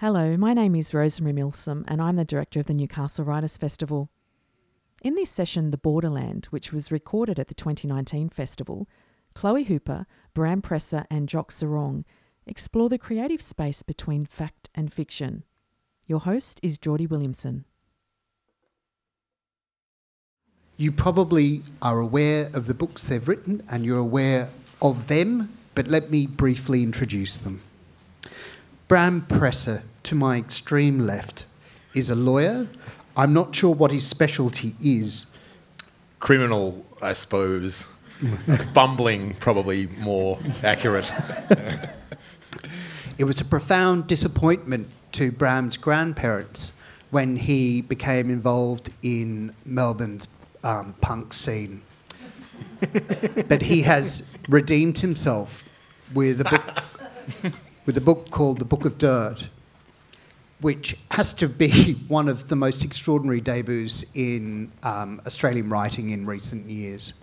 Hello, my name is Rosemary Milsom, and I'm the director of the Newcastle Writers Festival. In this session, The Borderland, which was recorded at the 2019 festival, Chloe Hooper, Bram Presser, and Jock Serong explore the creative space between fact and fiction. Your host is Geordie Williamson. You probably are aware of the books they've written and you're aware of them, but let me briefly introduce them. Bram Presser, to my extreme left, is a lawyer. I'm not sure what his specialty is. Criminal, I suppose. Bumbling, probably more accurate. It was a profound disappointment to Bram's grandparents when he became involved in Melbourne's um, punk scene. but he has redeemed himself with a book, with a book called The Book of Dirt, which has to be one of the most extraordinary debuts in um, Australian writing in recent years.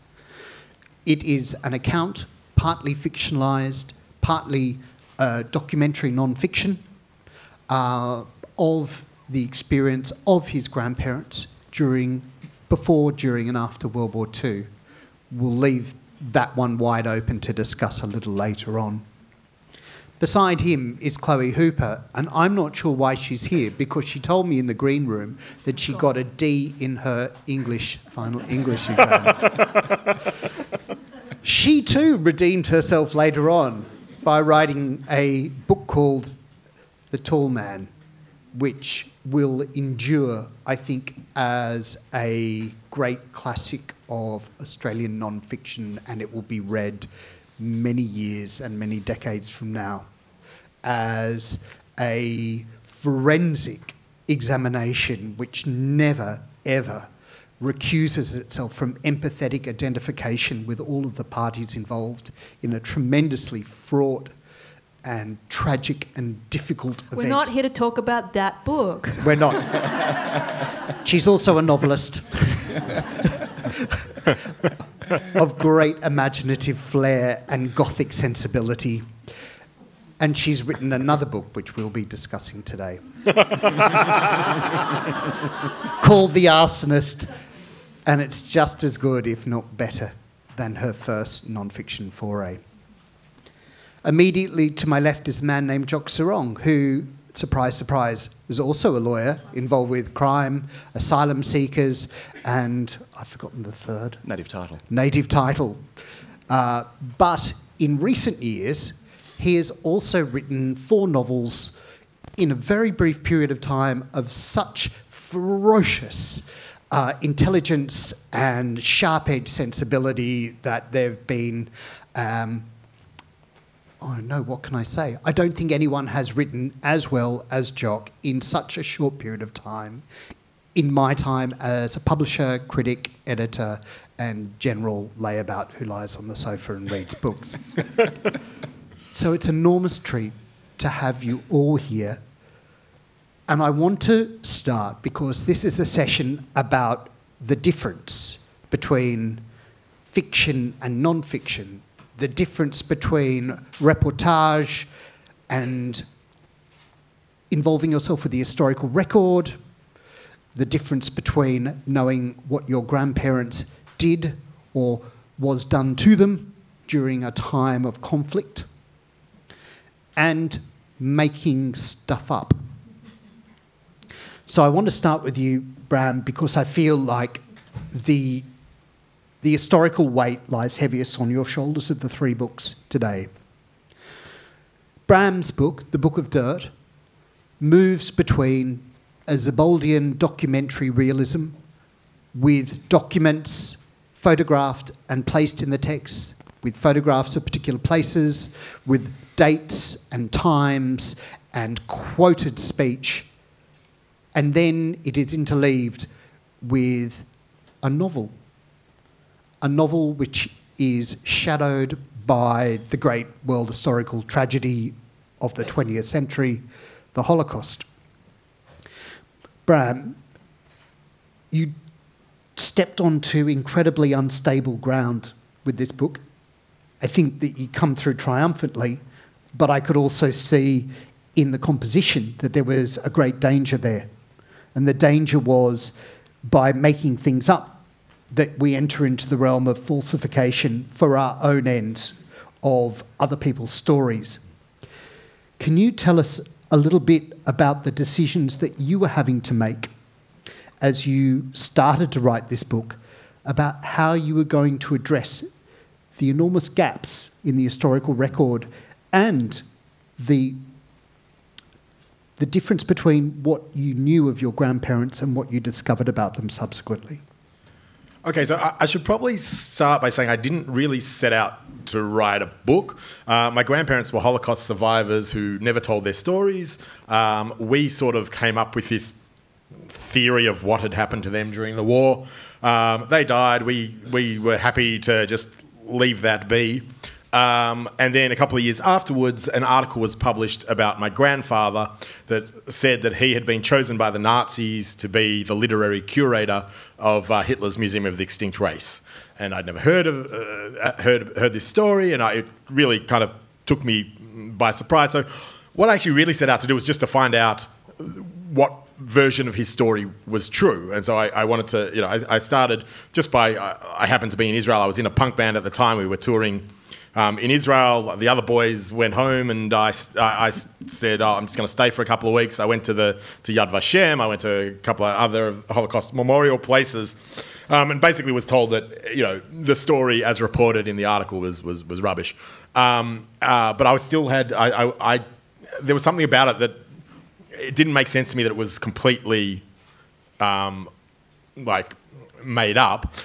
It is an account, partly fictionalised, partly uh, documentary non-fiction, uh, of the experience of his grandparents during, before, during, and after World War II. We'll leave that one wide open to discuss a little later on. Beside him is Chloe Hooper, and I'm not sure why she's here because she told me in the green room that she got a D in her English final English exam. she too redeemed herself later on by writing a book called The Tall Man, which will endure, I think, as a great classic of Australian non-fiction, and it will be read many years and many decades from now as a forensic examination which never, ever recuses itself from empathetic identification with all of the parties involved in a tremendously fraught and tragic and difficult event. We're not here to talk about that book. We're not. She's also a novelist of great imaginative flair and gothic sensibility. And she's written another book, which we'll be discussing today, called The Arsonist. And it's just as good, if not better, than her first non fiction foray. Immediately to my left is a man named Jock Serong, who, surprise, surprise, is also a lawyer involved with crime, asylum seekers, and I've forgotten the third Native title. native title. Uh, but in recent years, he has also written four novels in a very brief period of time of such ferocious uh, intelligence and sharp edged sensibility that they've been. Um, oh no, what can I say? I don't think anyone has written as well as Jock in such a short period of time. In my time as a publisher, critic, editor, and general layabout who lies on the sofa and reads books. so it's enormous treat to have you all here. And I want to start because this is a session about the difference between fiction and non fiction, the difference between reportage and involving yourself with the historical record, the difference between knowing what your grandparents did or was done to them during a time of conflict, and making stuff up. So I want to start with you, Bram, because I feel like the the historical weight lies heaviest on your shoulders of the three books today. Bram's book, The Book of Dirt, moves between a Sebaldian documentary realism with documents photographed and placed in the text, with photographs of particular places, with dates and times and quoted speech. And then it is interleaved with a novel a novel which is shadowed by the great world historical tragedy of the 20th century, the Holocaust. Bram, you stepped onto incredibly unstable ground with this book. I think that you come through triumphantly, but I could also see in the composition that there was a great danger there. And the danger was by making things up that we enter into the realm of falsification for our own ends of other people's stories. Can you tell us a little bit about the decisions that you were having to make as you started to write this book about how you were going to address the enormous gaps in the historical record and the the difference between what you knew of your grandparents and what you discovered about them subsequently. Okay, so I, I should probably start by saying I didn't really set out to write a book. Uh, my grandparents were Holocaust survivors who never told their stories. Um, we sort of came up with this theory of what had happened to them during the war. Um, they died. We we were happy to just leave that be. Um, and then a couple of years afterwards, an article was published about my grandfather that said that he had been chosen by the Nazis to be the literary curator of uh, Hitler's Museum of the Extinct Race. And I'd never heard of uh, heard heard this story, and I, it really kind of took me by surprise. So, what I actually really set out to do was just to find out what version of his story was true. And so I, I wanted to, you know, I, I started just by, I, I, happened to be in Israel. I was in a punk band at the time. We were touring um, in Israel. The other boys went home, and I, I, said, oh, I'm just going to stay for a couple of weeks. I went to, the, to Yad Vashem. I went to a couple of other Holocaust memorial places. Um, and basically was told that you know the story as reported in the article was was, was rubbish, um, uh, but I still had I, I, I, there was something about it that it didn't make sense to me that it was completely um, like made up.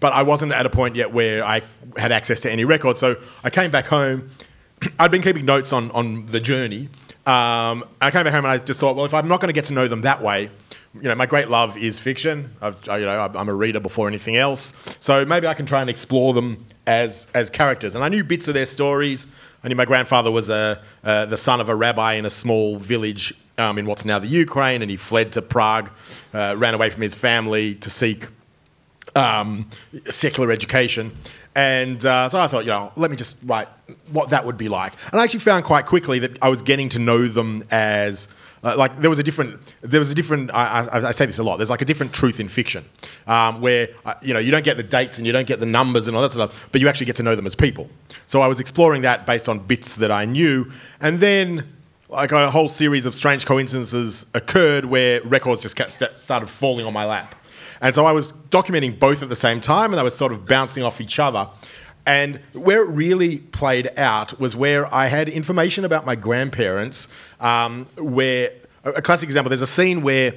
But I wasn't at a point yet where I had access to any records. So I came back home. I'd been keeping notes on, on the journey. Um, I came back home and I just thought, well, if I'm not going to get to know them that way, you know, my great love is fiction. I've, you know, I'm a reader before anything else. So maybe I can try and explore them as as characters. And I knew bits of their stories. I knew my grandfather was a, uh, the son of a rabbi in a small village um, in what's now the Ukraine, and he fled to Prague, uh, ran away from his family to seek um, secular education. And uh, so I thought, you know, let me just write what that would be like. And I actually found quite quickly that I was getting to know them as uh, like there was a different, there was a different. I, I, I, say this a lot. There's like a different truth in fiction, um, where uh, you know you don't get the dates and you don't get the numbers and all that sort of stuff, but you actually get to know them as people. So I was exploring that based on bits that I knew, and then like a whole series of strange coincidences occurred where records just kept, started falling on my lap. And so I was documenting both at the same time, and they were sort of bouncing off each other. And where it really played out was where I had information about my grandparents. Um, where a classic example, there's a scene where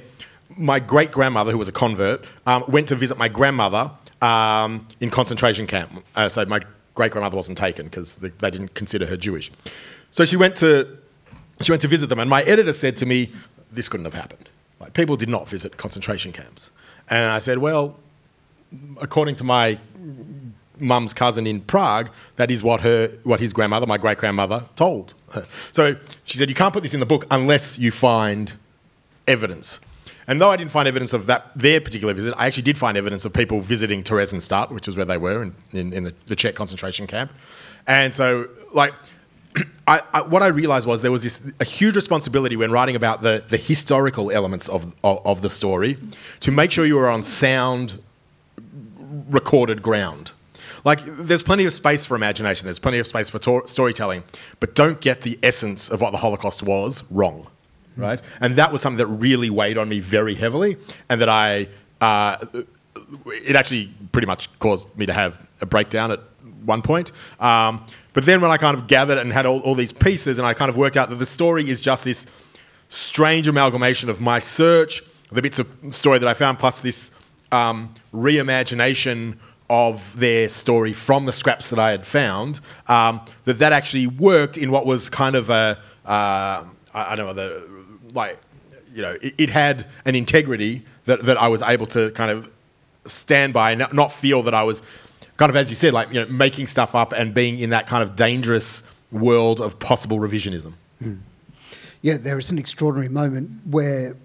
my great grandmother, who was a convert, um, went to visit my grandmother um, in concentration camp. Uh, so my great grandmother wasn't taken because they, they didn't consider her Jewish. So she went to she went to visit them, and my editor said to me, "This couldn't have happened. Like people did not visit concentration camps." And I said, "Well, according to my mum's cousin in Prague, that is what her, what his grandmother, my great grandmother, told her. So she said, you can't put this in the book unless you find evidence. And though I didn't find evidence of that their particular visit, I actually did find evidence of people visiting Theresienstadt, which is where they were in, in, in the, the, Czech concentration camp. And so, like, I, I, what I realized was there was this a huge responsibility when writing about the, the historical elements of, of, of the story to make sure you were on sound recorded ground. Like, there's plenty of space for imagination, there's plenty of space for to- storytelling, but don't get the essence of what the Holocaust was wrong, right? And that was something that really weighed on me very heavily, and that I, uh, it actually pretty much caused me to have a breakdown at one point. Um, but then when I kind of gathered and had all, all these pieces, and I kind of worked out that the story is just this strange amalgamation of my search, the bits of story that I found, plus this um, reimagination of their story from the scraps that I had found, um, that that actually worked in what was kind of a uh, I don't know the like you know it, it, had an integrity that, that I was able to kind of stand by and not feel that I was kind of as you said like you know making stuff up and being in that kind of dangerous world of possible revisionism. Mm yeah, there is an extraordinary moment where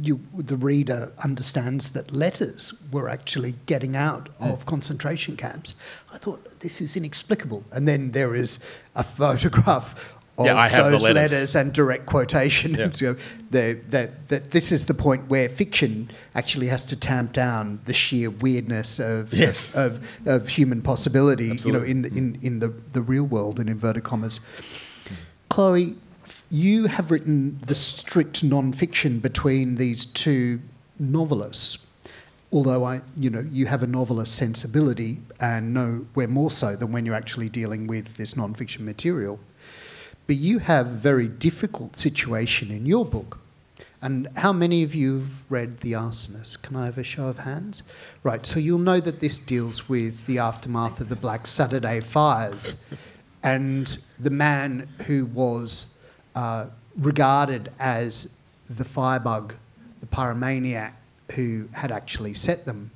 you, the reader understands that letters were actually getting out of concentration camps. I thought this is inexplicable, and then there is a photograph of Yeah, I have the those letters. letters and direct quotation. Yeah. So the, that, that this is the point where fiction actually has to tamp down the sheer weirdness of, Yes. of, of human possibility, Absolutely. you know, in, the- in, mm. in the, the real world, in inverted commas. Chloe, you have written the strict non-fiction between these two novelists. Although I, you know, you have a novelist sensibility, and nowhere more so than when you're actually dealing with this non-fiction material. But you have a very difficult situation in your book. And how many of you have read The Arsonist? Can I have a show of hands? Right, so you'll know that this deals with the aftermath of the Black Saturday fires and the man who was uh, regarded as the firebug, the pyromaniac who had actually set them.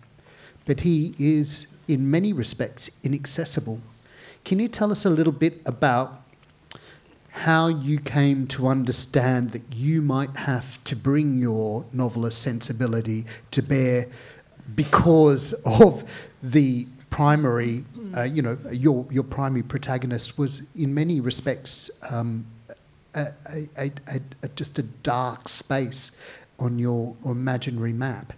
But he is, in many respects, inaccessible. Can you tell us a little bit about how you came to understand that you might have to bring your novelist sensibility to bear because of the primary, uh, you know, your, your primary protagonist was in many respects um, a, a, a, just a dark space on your imaginary map.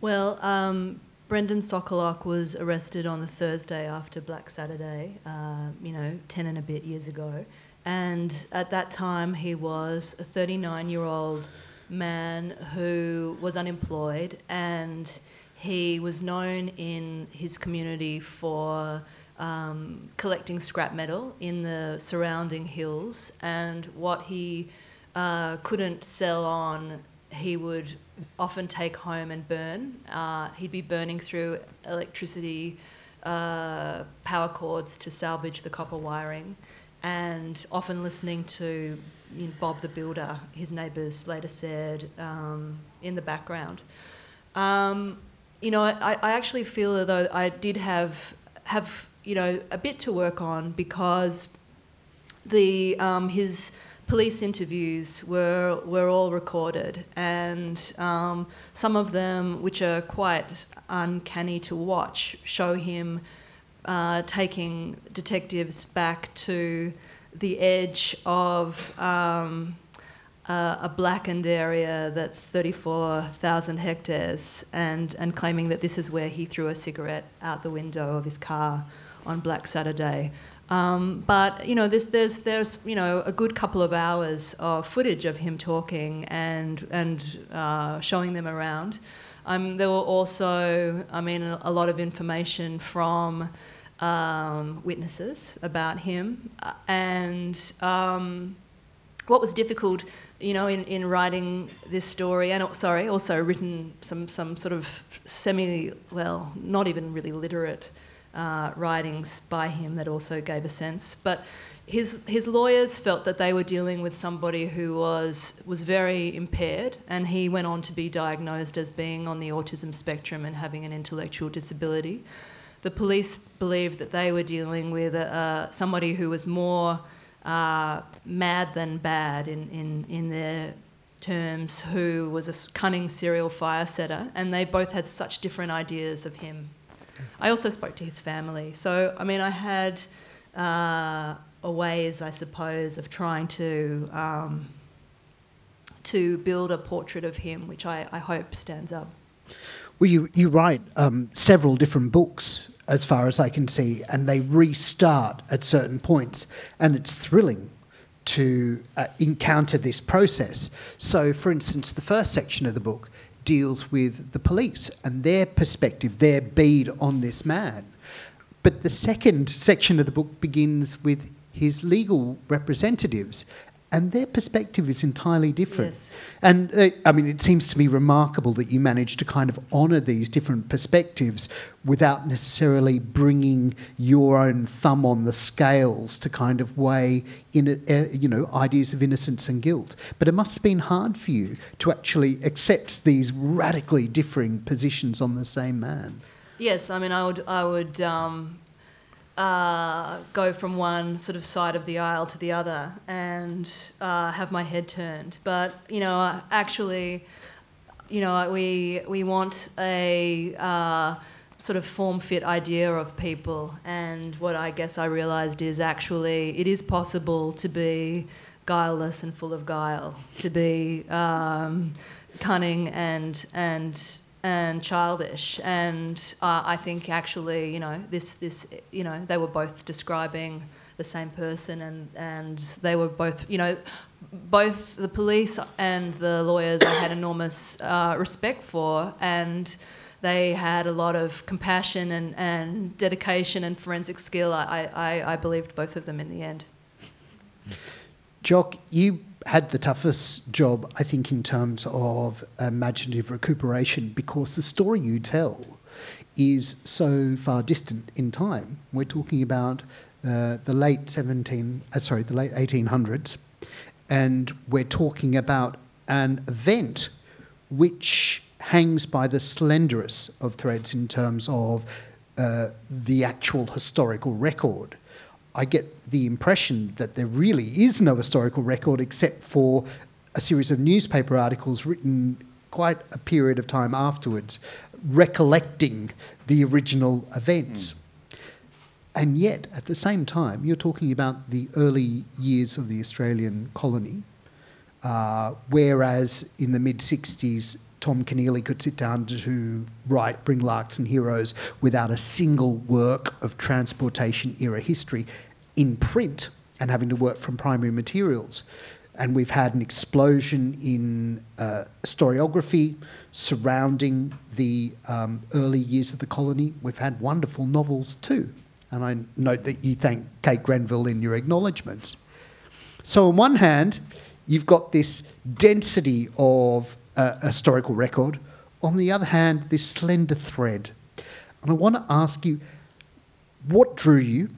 Well, um, Brendan Sokaluk was arrested on the Thursday after Black Saturday, uh, you know, 10 and a bit years ago. And at that time, he was a 39 year old man who was unemployed and he was known in his community for um, collecting scrap metal in the surrounding hills. And what he uh, couldn't sell on, he would often take home and burn. Uh, he'd be burning through electricity uh, power cords to salvage the copper wiring, and often listening to you know, Bob the Builder, his neighbours later said, um, in the background. Um, you know, I, I actually feel though I did have have you know a bit to work on because the um, his police interviews were were all recorded, and um, some of them, which are quite uncanny to watch, show him uh, taking detectives back to the edge of um, a blackened area that's 34,000 hectares and, and claiming that this is where he threw a cigarette out the window of his car on Black Saturday. Um, but you know, there's, there's, there's you know a good couple of hours of footage of him talking and and uh, showing them around. Um, there were also, I mean, a, a lot of information from um, witnesses about him, uh, and um, what was difficult, you know, in, in writing this story, and sorry, also written some, some sort of semi, well, not even really literate uh, writings by him that also gave a sense. But his, his lawyers felt that they were dealing with somebody who was, was very impaired, and he went on to be diagnosed as being on the autism spectrum and having an intellectual disability. The police believed that they were dealing with uh, somebody who was more uh, mad than bad in, in, in their terms, who was a cunning serial fire setter, and they both had such different ideas of him. I also spoke to his family. So, I mean, I had uh, a ways, I suppose, of trying to, um, to build a portrait of him, which I, I hope stands up. Well, you, you write um, several different books, as far as I can see, and they restart at certain points, and it's thrilling to uh, encounter this process. So, for instance, the first section of the book deals with the police and their perspective, their bead on this man. But the second section of the book begins with his legal representatives, and their perspective is entirely different. Yes. And uh, I mean, it seems to me remarkable that you managed to kind of honour these different perspectives without necessarily bringing your own thumb on the scales to kind of weigh in, uh, you know, ideas of innocence and guilt. But it must have been hard for you to actually accept these radically differing positions on the same man. Yes, I mean, I would, I would um, uh, go from one sort of side of the aisle to the other and uh, have my head turned. But you know, actually, you know, we we want a uh, sort of form fit idea of people. And what I guess I realized is actually it is possible to be guileless and full of guile, to be um, cunning and and and childish. And uh, I think actually, you know, this this you know they were both describing the same person, and and they were both you know. Both the police and the lawyers I had enormous uh, respect for, and they had a lot of compassion and, and dedication and forensic skill. I, I, I believed both of them in the end. Jock, you had the toughest job, I think, in terms of imaginative recuperation because the story you tell is so far distant in time. We're talking about uh, the late 17, uh, sorry, the late 1800s, and we're talking about an event which hangs by the slenderest of threads in terms of uh, the actual historical record. I get the impression that there really is no historical record except for a series of newspaper articles written quite a period of time afterwards, recollecting the original events. Mm. And yet, at the same time, you're talking about the early years of the Australian colony, uh, whereas in the mid 60s, Tom Keneally could sit down to write Bring Larks and Heroes without a single work of transportation era history in print and having to work from primary materials. And we've had an explosion in uh, historiography surrounding the um, early years of the colony. We've had wonderful novels too. And I note that you thank Kate Grenville in your acknowledgements. So, on one hand, you've got this density of a historical record. On the other hand, this slender thread. And I want to ask you what drew you?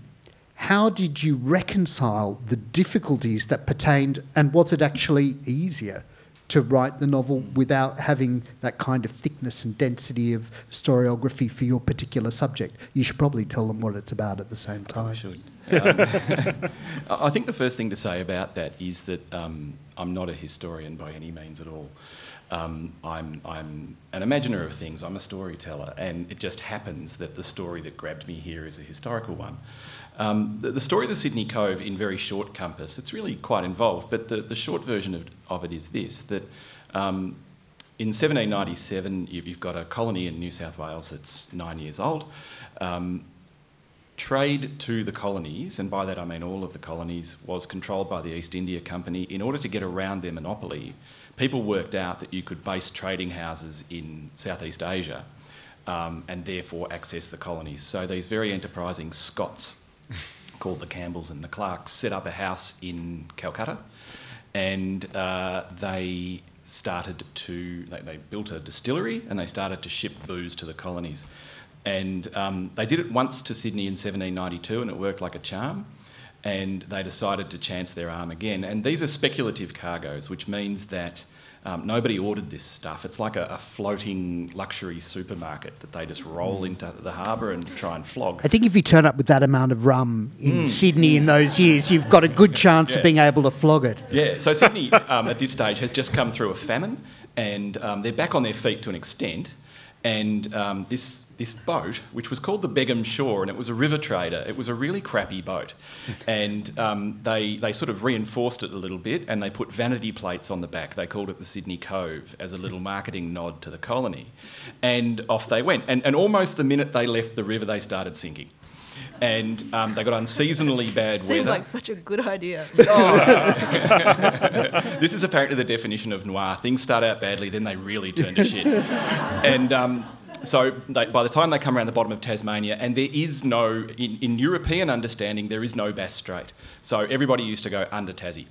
How did you reconcile the difficulties that pertained, and was it actually easier to write the novel without having that kind of thickness and density of historiography for your particular subject? You should probably tell them what it's about at the same time. I should. Um, I think the first thing to say about that is that um, I'm not a historian by any means at all. Um, I'm, I'm an imaginer of things, I'm a storyteller, and it just happens that the story that grabbed me here is a historical one. Um, the, the, story of the Sydney Cove, in very short compass, it's really quite involved, but the, the short version of, of it is this that um, in 1797, you've, got a colony in New South Wales that's nine years old. Um, trade to the colonies, and by that I mean all of the colonies, was controlled by the East India Company in order to get around their monopoly people worked out that you could base trading houses in Southeast Asia um, and therefore access the colonies. So these very enterprising Scots, called the Campbells and the Clarks, set up a house in Calcutta and uh, they started to, they, they, built a distillery and they started to ship booze to the colonies. And um, they did it once to Sydney in 1792 and it worked like a charm and they decided to chance their arm again. And these are speculative cargoes, which means that um, nobody ordered this stuff. It's like a, a, floating luxury supermarket that they just roll mm. into the harbour and try and flog. I think if you turn up with that amount of rum in mm. Sydney in those years, you've got a good chance yeah. of being able to flog it. Yeah, so Sydney um, at this stage has just come through a famine and um, they're back on their feet to an extent. And um, this this boat, which was called the Begum Shaw, and it was a river trader. It was a really crappy boat, and um, they they sort of reinforced it a little bit, and they put vanity plates on the back. They called it the Sydney Cove as a little marketing nod to the colony, and off they went. And and almost the minute they left the river, they started sinking. And um, they got unseasonally bad Seemed weather. like such a good idea. Oh. this is apparently the definition of noir. Things start out badly, then they really turn to shit. and um, so they, by the time they come around the bottom of Tasmania, and there is no, in, in European understanding, there is no Bass Strait. So everybody used to go under Tassie.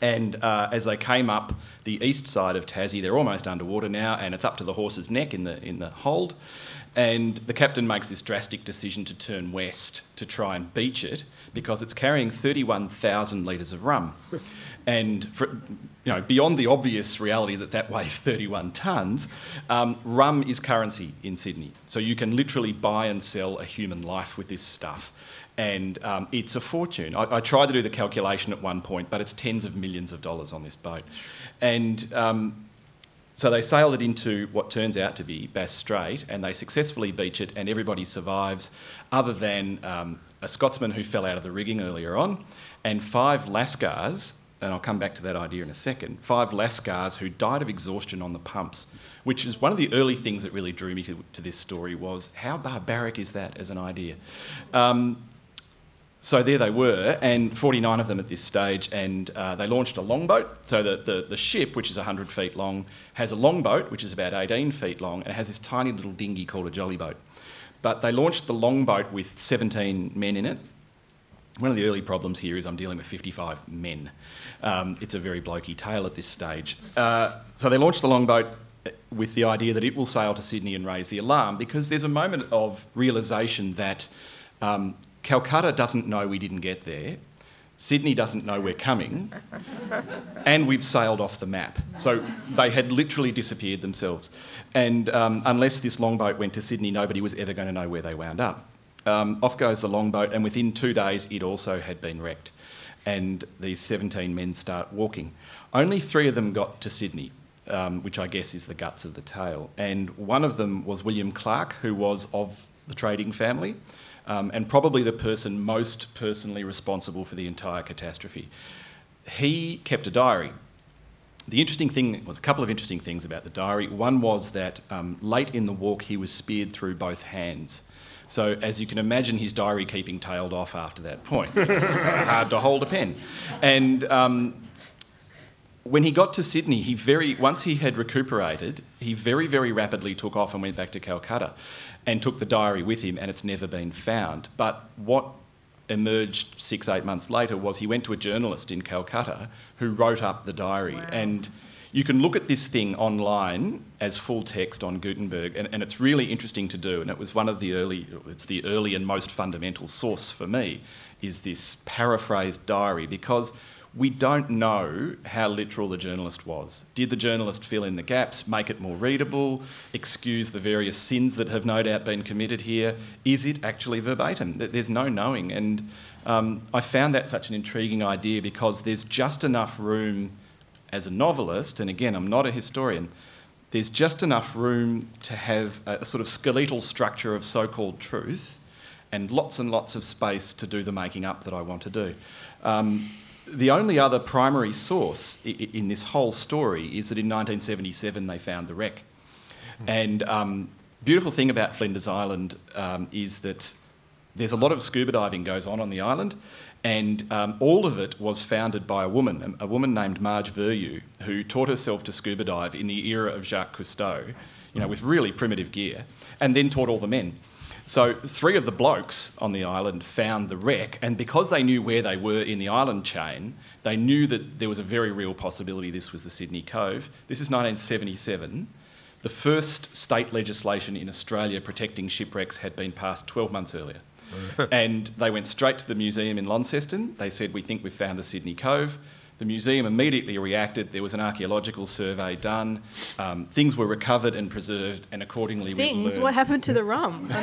And uh, as they came up the east side of Tassie, they're almost underwater now, and it's up to the horse's neck in the in the hold. And the captain makes this drastic decision to turn west to try and beach it because it's carrying 31,000 litres of rum. And for, you know, beyond the obvious reality that that weighs 31 tonnes, um, rum is currency in Sydney. So you can literally buy and sell a human life with this stuff. And um, it's a fortune. I, I, tried to do the calculation at one point, but it's tens of millions of dollars on this boat. And um, So they sailed it into what turns out to be Bass Strait, and they successfully beach it, and everybody survives, other than um, a Scotsman who fell out of the rigging earlier on, and five Lascars, and I'll come back to that idea in a second, five Lascars who died of exhaustion on the pumps, which is one of the early things that really drew me to, to this story was how barbaric is that as an idea? Um, so there they were, and 49 of them at this stage, and uh, they launched a longboat. So the, the, the, ship, which is 100 feet long, has a longboat, which is about 18 feet long, and it has this tiny little dinghy called a jolly boat. But they launched the longboat with 17 men in it. One of the early problems here is I'm dealing with 55 men. Um, it's a very blokey tale at this stage. Uh, so they launched the longboat uh, with the idea that it will sail to Sydney and raise the alarm because there's a moment of realization that um, Calcutta doesn't know we didn't get there. Sydney doesn't know we're coming, and we've sailed off the map. So they had literally disappeared themselves. And um, unless this longboat went to Sydney, nobody was ever going to know where they wound up. Um, off goes the longboat, and within two days, it also had been wrecked. And these 17 men start walking. Only three of them got to Sydney, um, which I guess is the guts of the tale. And one of them was William Clark, who was of the trading family um, and probably the person most personally responsible for the entire catastrophe. He kept a diary. The interesting thing was a couple of interesting things about the diary. One was that um, late in the walk, he was speared through both hands. So, as you can imagine, his diary keeping tailed off after that point. it's hard to hold a pen. And um, when he got to Sydney, he very once he had recuperated, he very very rapidly took off and went back to Calcutta and took the diary with him, and it's never been found. But what emerged six, eight months later was he went to a journalist in Calcutta who wrote up the diary. Wow. And you can look at this thing online as full text on Gutenberg, and, and, it's really interesting to do. And it was one of the early, it's the early and most fundamental source for me, is this paraphrased diary, because we don't know how literal the journalist was. Did the journalist fill in the gaps, make it more readable, excuse the various sins that have no doubt been committed here? Is it actually verbatim? There's no knowing. And um, I found that such an intriguing idea because there's just enough room as a novelist, and again, I'm not a historian, there's just enough room to have a, sort of skeletal structure of so called truth and lots and lots of space to do the making up that I want to do. Um, the only other primary source in this whole story is that in 1977 they found the wreck. Mm. And um, beautiful thing about Flinders Island um, is that there's a lot of scuba diving goes on on the island, and um, all of it was founded by a woman, a woman named Marge Verjeux, who taught herself to scuba dive in the era of Jacques Cousteau, you know, with really primitive gear, and then taught all the men. So three of the blokes on the island found the wreck, and because they knew where they were in the island chain, they knew that there was a very real possibility this was the Sydney Cove. This is 1977. The first state legislation in Australia protecting shipwrecks had been passed 12 months earlier. And they went straight to the museum in Launceston. They said, We think we've found the Sydney Cove. The museum immediately reacted. There was an archaeological survey done. Um, things were recovered and preserved, and accordingly, things. What happened to the rum?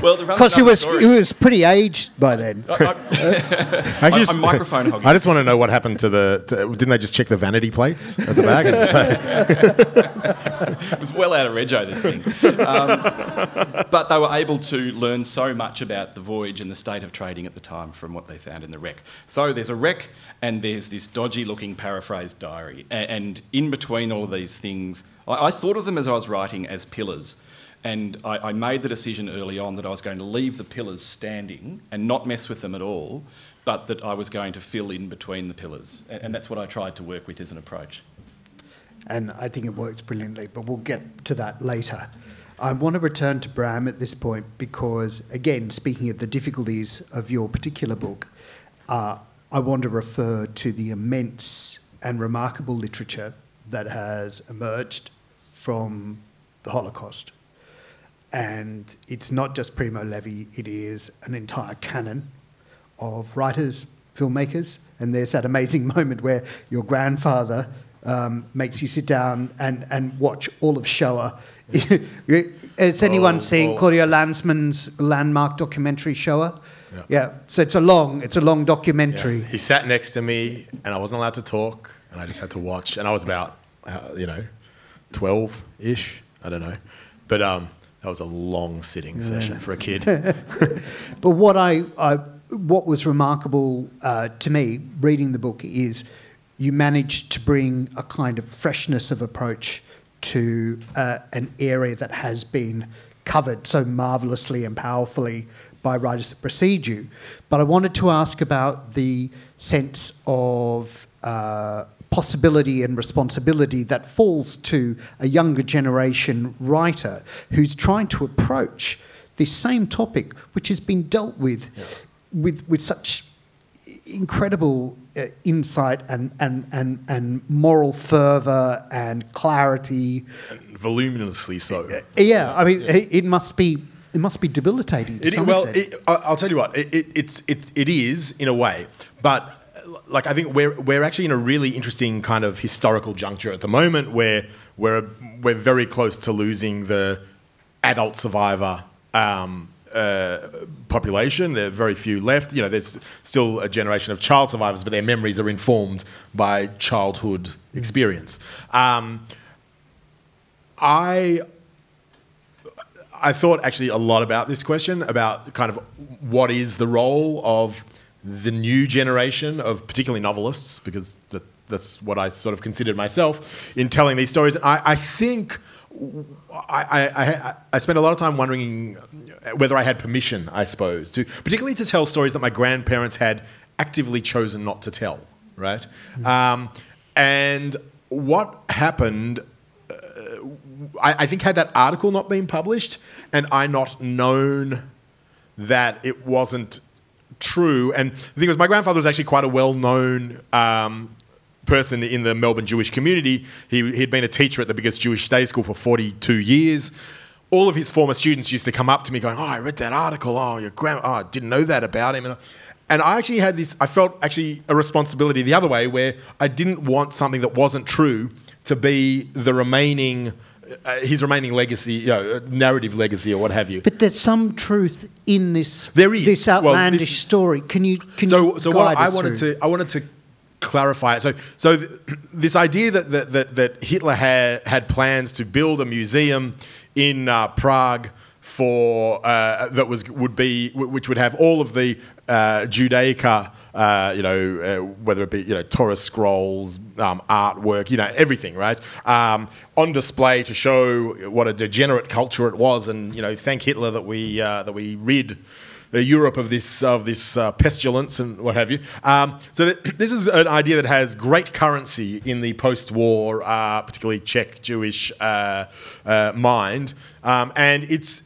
well, the because it was it was pretty aged by then. I, I, I just, microphone hogging. I just want to know what happened to the. To, didn't they just check the vanity plates at the back? it was well out of rego this thing, um, but they were able to learn so much about the voyage and the state of trading at the time from what they found in the wreck. So there's a wreck and there's this dodgy looking paraphrased diary. And in between all of these things, I, thought of them as I was writing as pillars. And I, I made the decision early on that I was going to leave the pillars standing and not mess with them at all, but that I was going to fill in between the pillars. And that's what I tried to work with as an approach. And I think it works brilliantly, but we'll get to that later. I want to return to Bram at this point because, again, speaking of the difficulties of your particular book, uh, I want to refer to the immense and remarkable literature that has emerged from the Holocaust. And it's not just Primo Levi, it is an entire canon of writers, filmmakers. And there's that amazing moment where your grandfather um, makes you sit down and, and watch all of Shoah. Has anyone oh, seen oh. Claudia Lanzmann's landmark documentary Shoah? Yeah. yeah. So it's a long, it's a long documentary. Yeah. He sat next to me, and I wasn't allowed to talk, and I just had to watch. And I was about uh, you know, 12 ish. I don't know. But um, that was a long sitting session for a kid. But what I, I what was remarkable uh, to me reading the book is you managed to bring a kind of freshness of approach to uh, an area that has been covered so marvelously and powerfully by writers that precede you. But I wanted to ask about the sense of uh, possibility and responsibility that falls to a younger generation writer who's trying to approach this same topic, which has been dealt with with, with such incredible uh, insight and, and, and, and moral fervour and clarity. Voluminously so. Yeah, I mean, It, it must be it must be debilitating. To It, some well, it, I- I'll tell you what, it, it, it's, it, it is in a way, but like I think we're, we're actually in a really interesting kind of historical juncture at the moment where we're, we're very close to losing the adult survivor um, uh, population. There are very few left. You know, there's still a generation of child survivors, but their memories are informed by childhood experience. Um, I I thought actually a lot about this question about kind of what is the role of the new generation of particularly novelists because that, that's what I sort of considered myself in telling these stories. I, I think I, I, I, I spent a lot of time wondering whether I had permission, I suppose, to particularly to tell stories that my grandparents had actively chosen not to tell, right? Um, and what happened I, I think had that article not been published and I not known that it wasn't true. And the thing was, my grandfather was actually quite a well-known um, person in the Melbourne Jewish community. He, he'd been a teacher at the biggest Jewish day school for 42 years. All of his former students used to come up to me going, "Oh, I read that article. Oh, your grand, oh, I didn't know that about him." And, and I actually had this. I felt actually a responsibility the other way, where I didn't want something that wasn't true to be the remaining, uh, his remaining legacy, you know, narrative legacy or what have you. but there's some truth in this. There is. this Well, this outlandish story. Can you can so you so what I wanted through? to I wanted to clarify it. So so th- this idea that that, that, that Hitler had had plans to build a museum in uh, Prague for uh, that was would be which would have all of the uh, Judaica, uh, you know, uh, whether it be you know Torah scrolls, um, artwork, you know, everything, right, um, on display to show what a degenerate culture it was, and you know, thank Hitler that we uh, that we rid uh, Europe of this of this uh, pestilence and what have you. Um, so that, this is an idea that has great currency in the post-war, uh, particularly Czech Jewish uh, uh, mind, um, and it's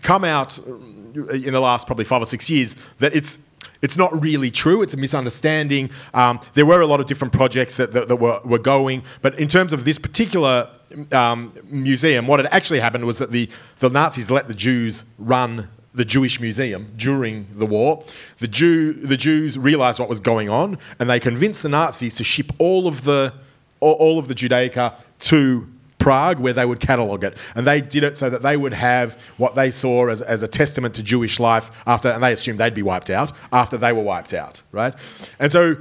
come out in the last probably five or six years that it's. It's not really true. It's a misunderstanding. Um, there were a lot of different projects that, that, that were, were going, but in terms of this particular um, museum, what had actually happened was that the, the Nazis let the Jews run the Jewish museum during the war. The Jew, the Jews realized what was going on, and they convinced the Nazis to ship all of the all, all of the Judaica to Prague, where they would catalogue it, and they did it so that they would have what they saw as, as a testament to Jewish life after, and they assumed they'd be wiped out after they were wiped out, right? And so,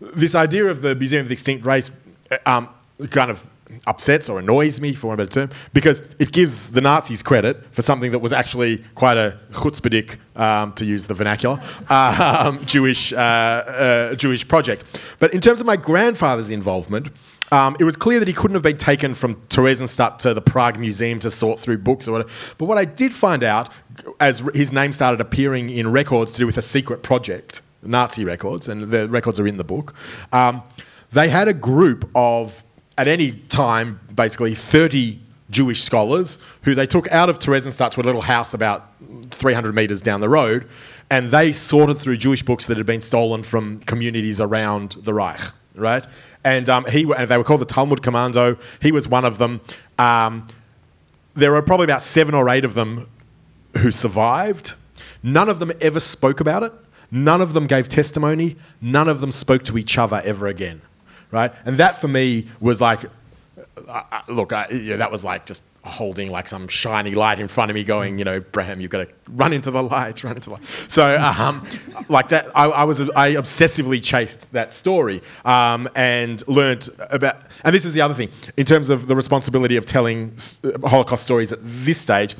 this idea of the Museum of the Extinct Race um, kind of upsets or annoys me, for a better term, because it gives the Nazis credit for something that was actually quite a chutzpahdik, um, to use the vernacular, um, Jewish, uh, uh, Jewish project. But in terms of my grandfather's involvement, um, it was clear that he couldn't have been taken from Theresienstadt to the Prague Museum to sort through books or whatever. But what I did find out, as his name started appearing in records to do with a secret project, Nazi records, and the records are in the book, um, they had a group of, at any time, basically 30 Jewish scholars who they took out of Theresienstadt to a little house about 300 metres down the road, and they sorted through Jewish books that had been stolen from communities around the Reich, right? And um, he, and they were called the Talmud Commando. He was one of them. Um, there were probably about seven or eight of them who survived. None of them ever spoke about it. None of them gave testimony. None of them spoke to each other ever again, right? And that for me was like, I, I- look, I, that was like just holding like some shiny light in front of me, going, you know, Bram, you've got to run into the light, run into the light. So, um, like that, I, I, was I obsessively chased that story um, and learned about. And this is the other thing in terms of the responsibility of telling Holocaust stories at this stage.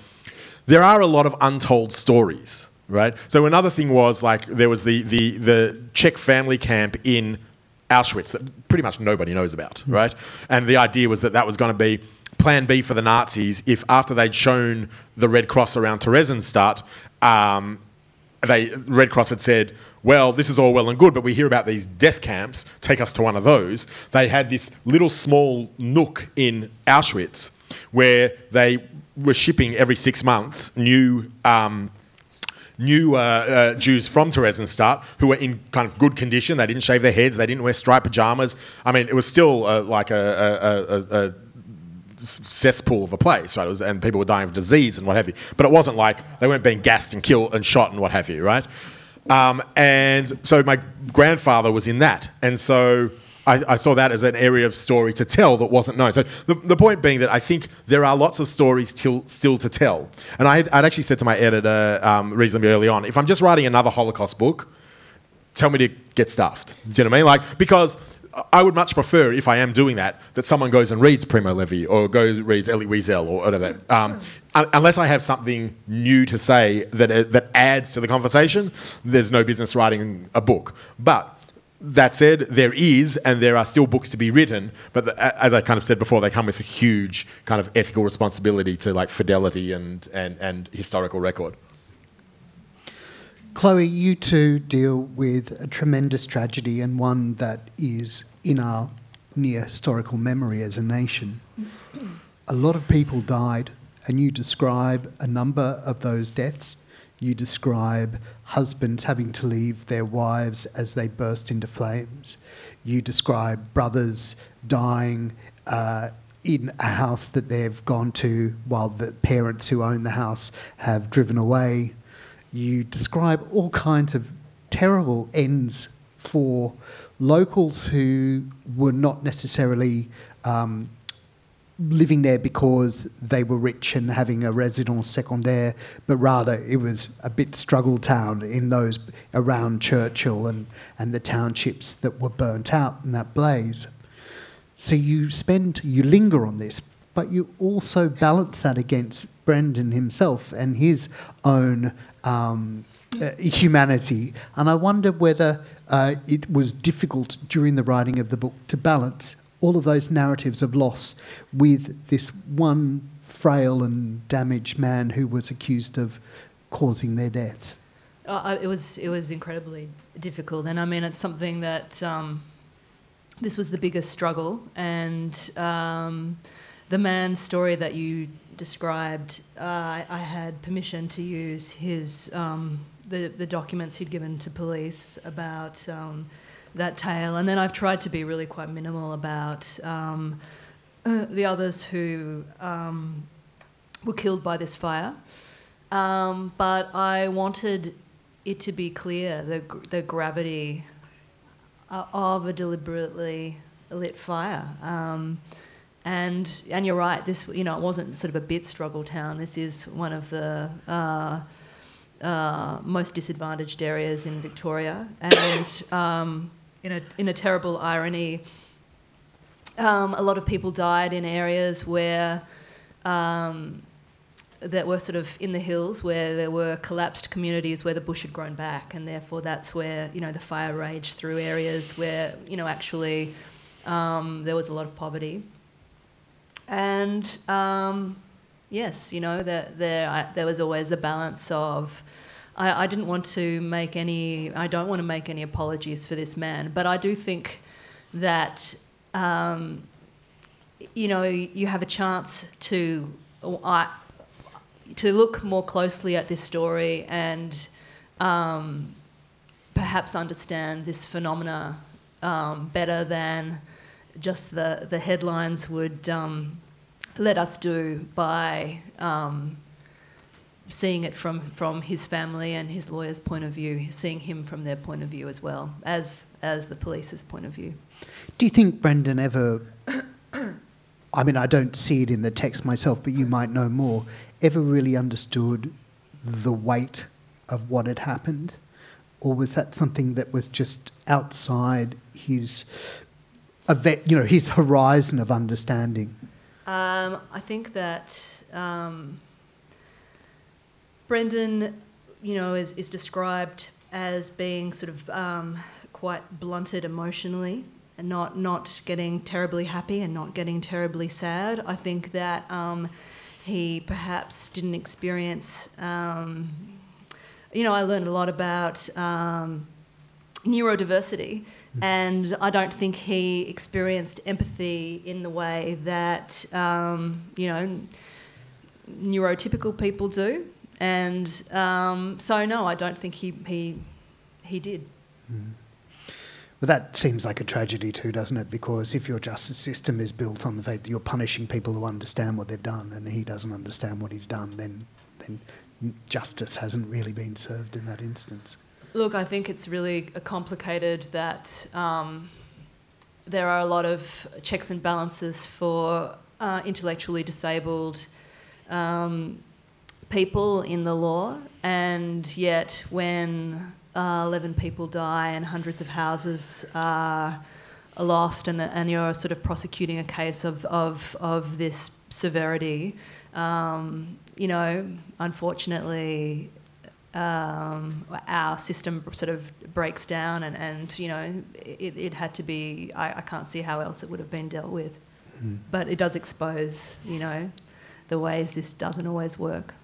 There are a lot of untold stories, right? So another thing was like there was the the the Czech family camp in Auschwitz that pretty much nobody knows about, mm. right? And the idea was that that was going to be plan B for the Nazis if after they'd shown the Red Cross around Theresienstadt, um, they Red Cross had said, well, this is all well and good, but we hear about these death camps. Take us to one of those. They had this little small nook in Auschwitz where they were shipping every six months new um, new uh, uh, Jews from Theresienstadt who were in kind of good condition. They didn't shave their heads. They didn't wear striped pajamas. I mean, it was still uh, like a, a, a, a, cesspool of a place, right? Was, and people were dying of disease and what have you. But it wasn't like they weren't being gassed and killed and shot and what have you, right? Um, and so my grandfather was in that. And so I, I, saw that as an area of story to tell that wasn't known. So the, the point being that I think there are lots of stories till, still to tell. And I, would actually said to my editor um, reasonably early on, if I'm just writing another Holocaust book, tell me to get stuffed. Do you know what I mean? Like, because I would much prefer, if I am doing that, that someone goes and reads Primo Levi or goes reads Elie Wiesel or whatever. Um, unless I have something new to say that, uh, that adds to the conversation, there's no business writing a book. But that said, there is, and there are still books to be written. But the, as I kind of said before, they come with a huge kind of ethical responsibility to like fidelity and, and, and historical record. Chloe, you two deal with a tremendous tragedy and one that is in our near historical memory as a nation. a lot of people died, and you describe a number of those deaths. You describe husbands having to leave their wives as they burst into flames. You describe brothers dying uh, in a house that they've gone to while the parents who own the house have driven away you describe all kinds of terrible ends for locals who were not necessarily um, living there because they were rich and having a residence secondaire, but rather it was a bit struggle town in those around Churchill and, and the townships that were burnt out in that blaze. So you spend, you linger on this, but you also balance that against Brendan himself and his own um, uh, humanity. And I wonder whether uh, it was difficult during the writing of the book to balance all of those narratives of loss with this one frail and damaged man who was accused of causing their deaths. Uh, it was it was incredibly difficult, and I mean it's something that um, this was the biggest struggle, and um, the man's story that you described, uh, I had permission to use his um, the the documents he'd given to police about um, that tale, and then I've tried to be really quite minimal about um, uh, the others who um, were killed by this fire. Um, but I wanted it to be clear the the gravity uh, of a deliberately lit fire. And and you're right. This you know it wasn't sort of a bit struggle town. This is one of the uh, uh, most disadvantaged areas in Victoria, and um, in a in a terrible irony, um, a lot of people died in areas where. Um, that were sort of in the hills where there were collapsed communities where the bush had grown back, and therefore that's where you know the fire raged through areas where you know actually um, there was a lot of poverty. And um, yes, you know, there, there, there was always a balance of. I, I didn't want to make any. I don't want to make any apologies for this man, but I do think that um, you know you have a chance to I, to look more closely at this story and um, perhaps understand this phenomena um, better than just the, the headlines would um, let us do by um, seeing it from, from his family and his lawyer's point of view, seeing him from their point of view as well, as, as the police's point of view. Do you think Brendan ever I mean, I don't see it in the text myself, but you might know more, ever really understood the weight of what had happened? Or was that something that was just outside his, you know, his horizon of understanding? Um, I think that um, Brendan, you know, is, is described as being sort of um, quite blunted emotionally and not not getting terribly happy and not getting terribly sad. I think that um, he perhaps didn't experience. Um, you know, I learned a lot about um, neurodiversity, and I don't think he experienced empathy in the way that um, you know neurotypical people do. And um, so, no, I don't think he he he did. Mm. But that seems like a tragedy too, doesn't it? Because if your justice system is built on the fact that you're punishing people who understand what they've done, and he doesn't understand what he's done, then then justice hasn't really been served in that instance. Look, I think it's really complicated that um, there are a lot of checks and balances for uh, intellectually disabled um, people in the law, and yet when uh, 11 people die and hundreds of houses are lost, and, and you're sort of prosecuting a case of, of, of this severity. Um, you know, unfortunately, um, our system sort of breaks down, and, and you know, it, it had to be, I, I can't see how else it would have been dealt with. Mm. But it does expose, you know, the ways this doesn't always work.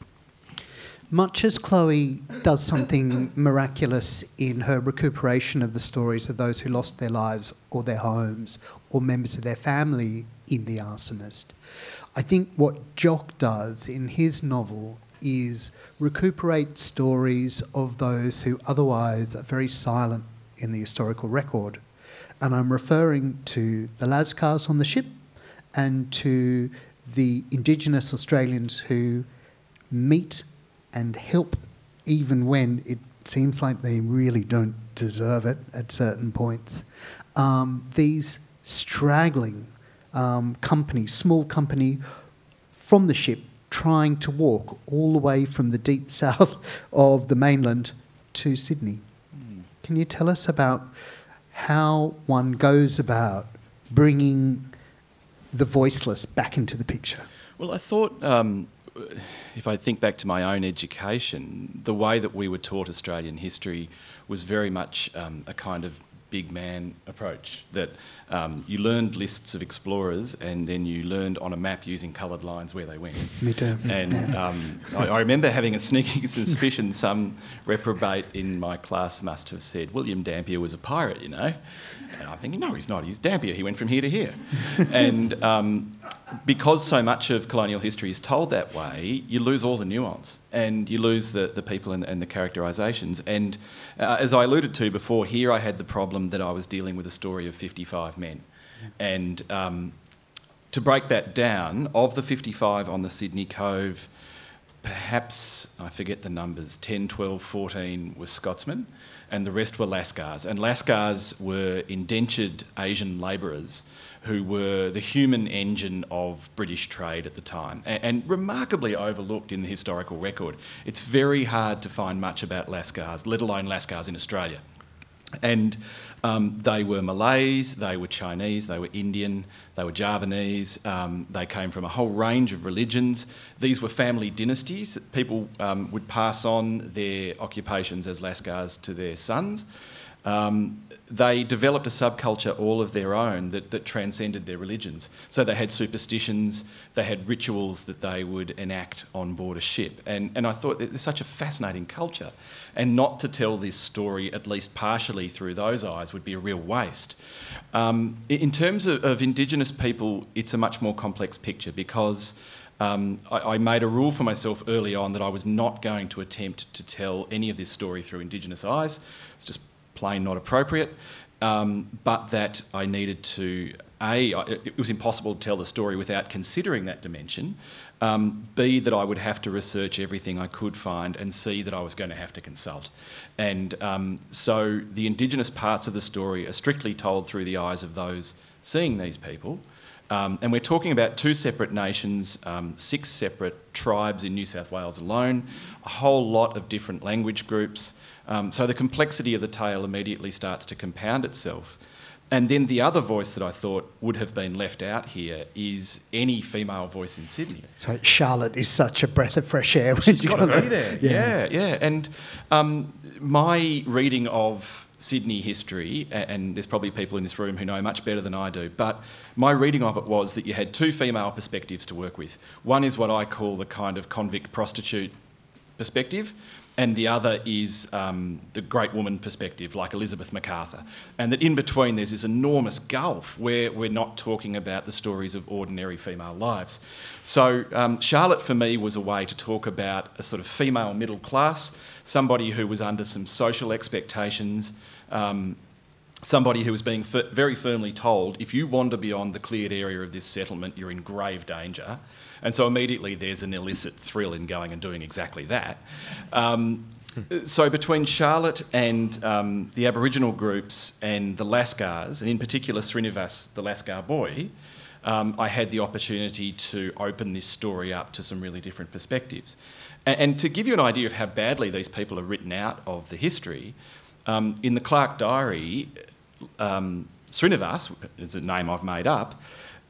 Much as Chloe does something miraculous in her recuperation of the stories of those who lost their lives or their homes or members of their family in The Arsonist, I think what Jock does in his novel is recuperate stories of those who otherwise are very silent in the historical record. And I'm referring to the Lascars on the ship and to the Indigenous Australians who meet and help even when it seems like they really don't deserve it at certain points. Um, these straggling um, companies, small company from the ship, trying to walk all the way from the deep south of the mainland to Sydney. Can you tell us about how one goes about bringing the voiceless back into the picture? Well, I thought um, if I think back to my own education, the way that we were taught Australian history was very much um, a kind of big man approach that um, you learned lists of explorers and then you learned on a map using coloured lines where they went. Me too. And um, I, I, remember having a sneaking suspicion some reprobate in my class must have said William Dampier was a pirate, you know. And I'm thinking, no, he's not. He's Dampier. He went from here to here. and um, because so much of colonial history is told that way, you lose all the nuance and you lose the, the people and, and the characterisations. And uh, as I alluded to before, here I had the problem that I was dealing with a story of 55 men. And um, to break that down, of the 55 on the Sydney Cove, perhaps, I forget the numbers, 10, 12, 14 were Scotsmen, and the rest were Lascars. And Lascars were indentured Asian labourers who were the human engine of British trade at the time and, and, remarkably overlooked in the historical record. It's very hard to find much about Lascars, let alone Lascars in Australia. And um, they were Malays, they were Chinese, they were Indian, they were Javanese, um, they came from a whole range of religions. These were family dynasties. People um, would pass on their occupations as Lascars to their sons. Um, they developed a subculture all of their own that, that transcended their religions. So they had superstitions, they had rituals that they would enact on board a ship. And, and I thought that it's such a fascinating culture. And not to tell this story, at least partially through those eyes, would be a real waste. Um, in terms of, of Indigenous people, it's a much more complex picture because. Um, I, I, made a rule for myself early on that I was not going to attempt to tell any of this story through Indigenous eyes. It's just plain not appropriate, um, but that I needed to a it was impossible to tell the story without considering that dimension. Um, B that I would have to research everything I could find, and C that I was going to have to consult. And um, so the indigenous parts of the story are strictly told through the eyes of those seeing these people. Um, and we're talking about two separate nations, um, six separate tribes in New South Wales alone, a whole lot of different language groups. Um, so the complexity of the tale immediately starts to compound itself. And then the other voice that I thought would have been left out here is any female voice in Sydney. So Charlotte is such a breath of fresh air when She's got to be there. Yeah, yeah. And um, my reading of Sydney history, and there's probably people in this room who know much better than I do, but my reading of it was that you had two female perspectives to work with. One is what I call the kind of convict prostitute perspective, and the other is um, the great woman perspective, like Elizabeth Macarthur. And that in between there's this enormous gulf where we're not talking about the stories of ordinary female lives. So um, Charlotte for me was a way to talk about a sort of female middle class, somebody who was under some social expectations. Um, somebody who was being f- very firmly told if you wander beyond the cleared area of this settlement, you're in grave danger. And so immediately there's an illicit thrill in going and doing exactly that. Um, so between Charlotte and um, the Aboriginal groups and the Lascars, and in particular Srinivas, the Lascar boy, um, I had the opportunity to open this story up to some really different perspectives. And, and to give you an idea of how badly these people are written out of the history, um, in the Clark Diary, um, Srinivas, is a name I've made up,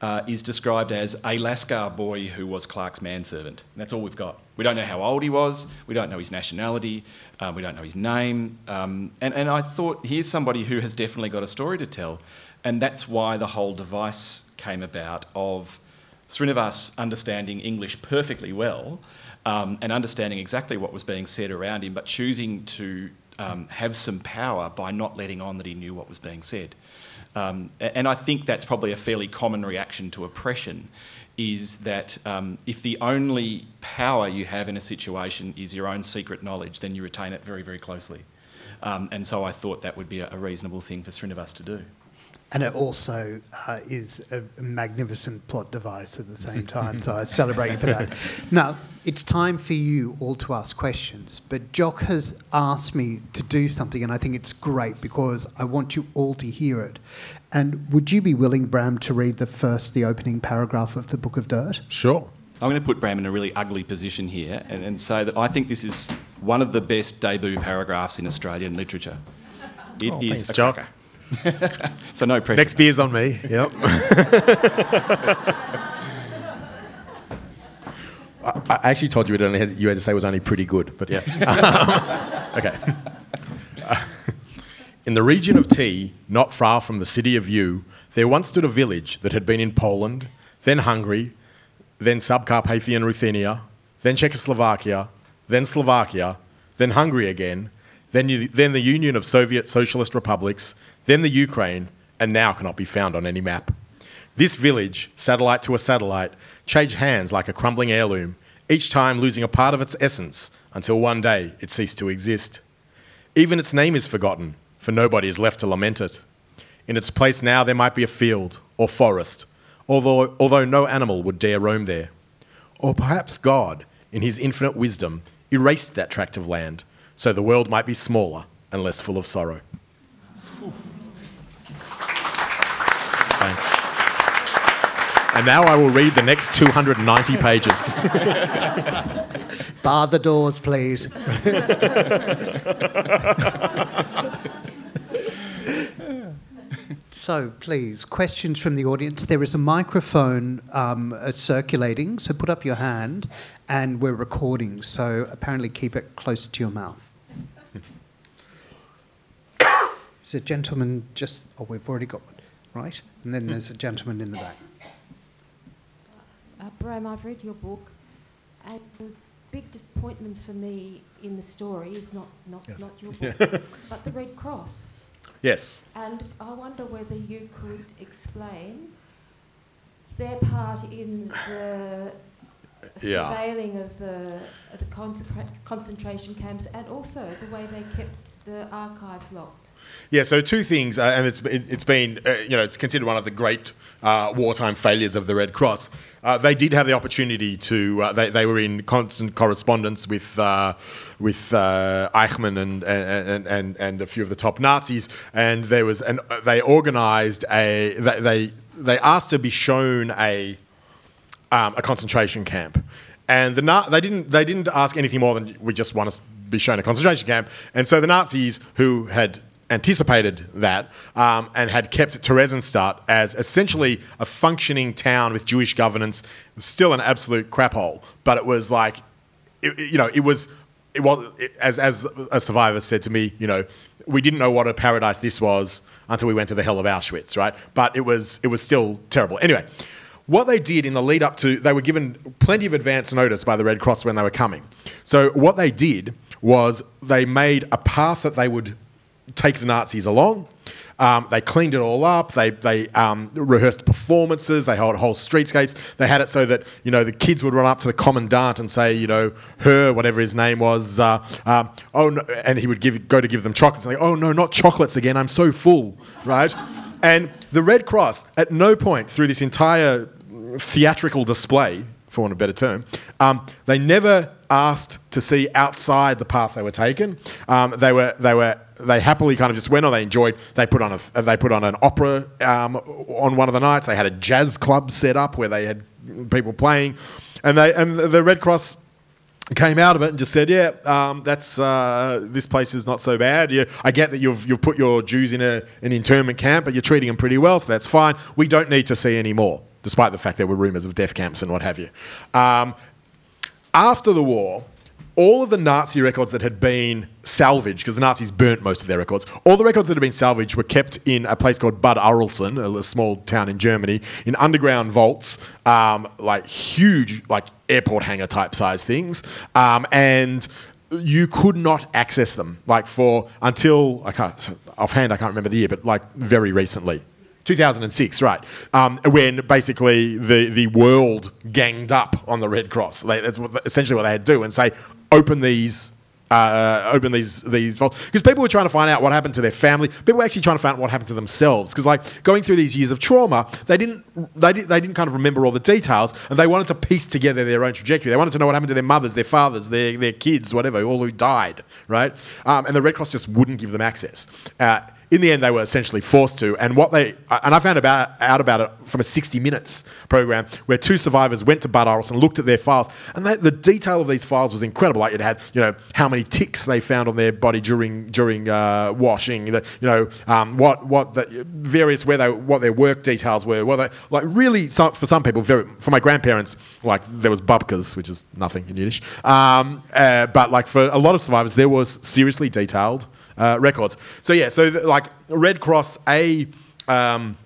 uh, is described as a Lascar boy who was Clark's manservant. And that's all we've got. We don't know how old he was, we don't know his nationality, uh, we don't know his name. Um, and, and I thought, here's somebody who has definitely got a story to tell. And that's why the whole device came about of Srinivas understanding English perfectly well um, and understanding exactly what was being said around him, but choosing to um, have some power by not letting on that he knew what was being said. Um, and I think that's probably a fairly common reaction to oppression, is that um, if the only power you have in a situation is your own secret knowledge, then you retain it very, very closely. Um, and so I thought that would be a, a reasonable thing for Srinivas to do. And it also uh, is a magnificent plot device at the same time. so I celebrate you for that. Now, it's time for you all to ask questions. But Jock has asked me to do something, and I think it's great because I want you all to hear it. And would you be willing, Bram, to read the first, the opening paragraph of the Book of Dirt? Sure. I'm going to put Bram in a really ugly position here and, and say that I think this is one of the best debut paragraphs in Australian literature. It is Oh, thanks, a Jock. cracker. so no pressure. Next beer's on me. Yep. I, I actually told you it only had, you had to say it was only pretty good, but yeah. okay. Uh, in the region of T, not far from the city of U, there once stood a village that had been in Poland, then Hungary, then Subcarpathian Ruthenia, then Czechoslovakia, then Slovakia, then Hungary again, then, you, then the Union of Soviet Socialist Republics, then the Ukraine, and now cannot be found on any map. This village, satellite to a satellite, changed hands like a crumbling heirloom, each time losing a part of its essence until one day it ceased to exist. Even its name is forgotten, for nobody is left to lament it. In its place now there might be a field or forest, although, although no animal would dare roam there. Or perhaps God, in his infinite wisdom, erased that tract of land so the world might be smaller and less full of sorrow. Thanks. And now I will read the next 290 pages. Bar the doors, please. so, please, questions from the audience. There is a microphone um, uh, circulating, so put up your hand, and we're recording, so apparently keep it close to your mouth. There's a gentleman just. Oh, we've already got one, right? And then there's a gentleman in the back. Uh, Bram, I've read your book, and the big disappointment for me in the story is not, not, Yes. not your book, but the Red Cross. Yes. And I wonder whether you could explain their part in the Yeah. surveilling of the, of the concentra- concentration camps and also the way they kept the archives locked. Yeah, so two things, uh, and it's it, it's been uh, you know it's considered one of the great uh, wartime failures of the Red Cross. Uh, they did have the opportunity to uh, they, they were in constant correspondence with uh, with Eichmann and, and and and a few of the top Nazis, and there was and they organised a they they asked to be shown a um, a concentration camp, and the Na- they didn't they didn't ask anything more than we just want to be shown a concentration camp, and so the Nazis who had anticipated that um, and had kept Theresienstadt as essentially a functioning town with Jewish governance, still an absolute crap hole, but it was like, it, it- you know, it was. It was it, as as a survivor said to me, you know, we didn't know what a paradise this was until we went to the hell of Auschwitz, right? But it was it was still terrible. Anyway, what they did in the lead up to, they were given plenty of advance notice by the Red Cross when they were coming. So what they did was they made a path that they would take the Nazis along. Um, they cleaned it all up. They they um, rehearsed performances. They held whole streetscapes. They had it so that you know the kids would run up to the commandant and say, you know, her whatever his name was, uh, um, oh, no, and he would give go to give them chocolates. And they, oh no, not chocolates again. I'm so full, right? and the Red Cross at no point through this entire theatrical display, for want of a better term, um, they never asked to see outside the path they were taken. Um, they were they were they happily kind of just went or they enjoyed. They put on a they put on an opera um, on one of the nights. They had a jazz club set up where they had people playing, and they and the Red Cross came out of it and just said, "Yeah, um, that's uh, this place is not so bad. You, I get that you've you've put your Jews in a, an internment camp, but you're treating them pretty well, so that's fine. We don't need to see any more, despite the fact there were rumours of death camps and what have you." Um, after the war, all of the Nazi records that had been salvaged, because the Nazis burnt most of their records, all the records that had been salvaged were kept in a place called Bad Arolsen, a a small town in Germany, in underground vaults, um, like huge, like airport hangar type size things, um, and you could not access them, like for until I can't offhand I can't remember the year, but like very recently. 2006, right? Um, when basically the, the world ganged up on the Red Cross. They, that's what, essentially what they had to do and say, open these. Uh, open these these vaults because people were trying to find out what happened to their family. People were actually trying to find out what happened to themselves because, like, going through these years of trauma, they didn't they, did, they didn't kind of remember all the details, and they wanted to piece together their own trajectory. They wanted to know what happened to their mothers, their fathers, their their kids, whatever, all who died, right? Um, and the Red Cross just wouldn't give them access. Uh, in the end, they were essentially forced to. And what they and I found about, out about it from a 60 Minutes program where two survivors went to Bad and looked at their files, and they, the detail of these files was incredible. Like it had, you know, how many ticks they found on their body during during uh, washing, the, you know, um, what what the various where they what their work details were, what they like really some, for some people, very for my grandparents, like there was bubkas, which is nothing in Yiddish, um, uh, but like for a lot of survivors, there was seriously detailed uh, records. So yeah, so th- like Red Cross, a um,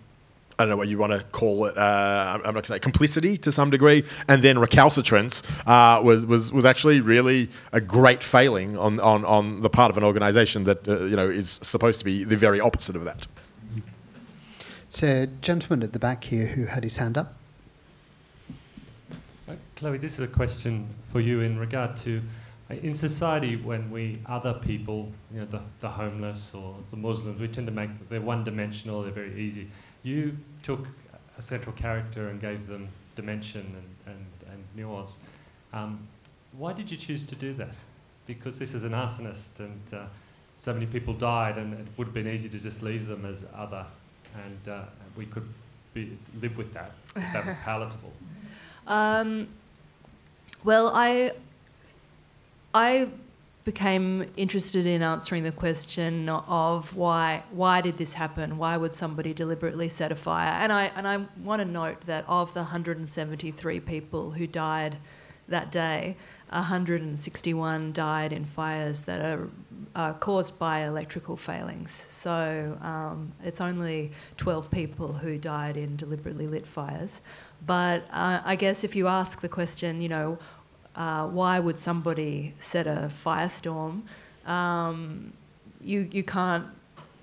I don't know what you want to call it. Uh, I'm not going to say complicity to some degree, and then recalcitrance uh, was, was was actually really a great failing on, on, on the part of an organisation that uh, you know is supposed to be the very opposite of that. So, a gentleman at the back here who had his hand up. Uh, Chloe, this is a question for you in regard to in society when we other people, you know, the, the homeless or the Muslims, we tend to make they're one dimensional, they're very easy. You took a central character and gave them dimension and, and, and nuance. Um, why did you choose to do that? Because this is an arsonist and uh, so many people died, and it would have been easy to just leave them as other, and uh, we could be, live with that. if That was palatable. Um, well, I I became interested in answering the question of why why did this happen? Why would somebody deliberately set a fire? And I and I want to note that of the 173 people who died that day, 161 died in fires that are uh, caused by electrical failings. So um, it's only 12 people who died in deliberately lit fires. But uh, I guess if you ask the question, you know, uh, why would somebody set a firestorm? Um, you you can't.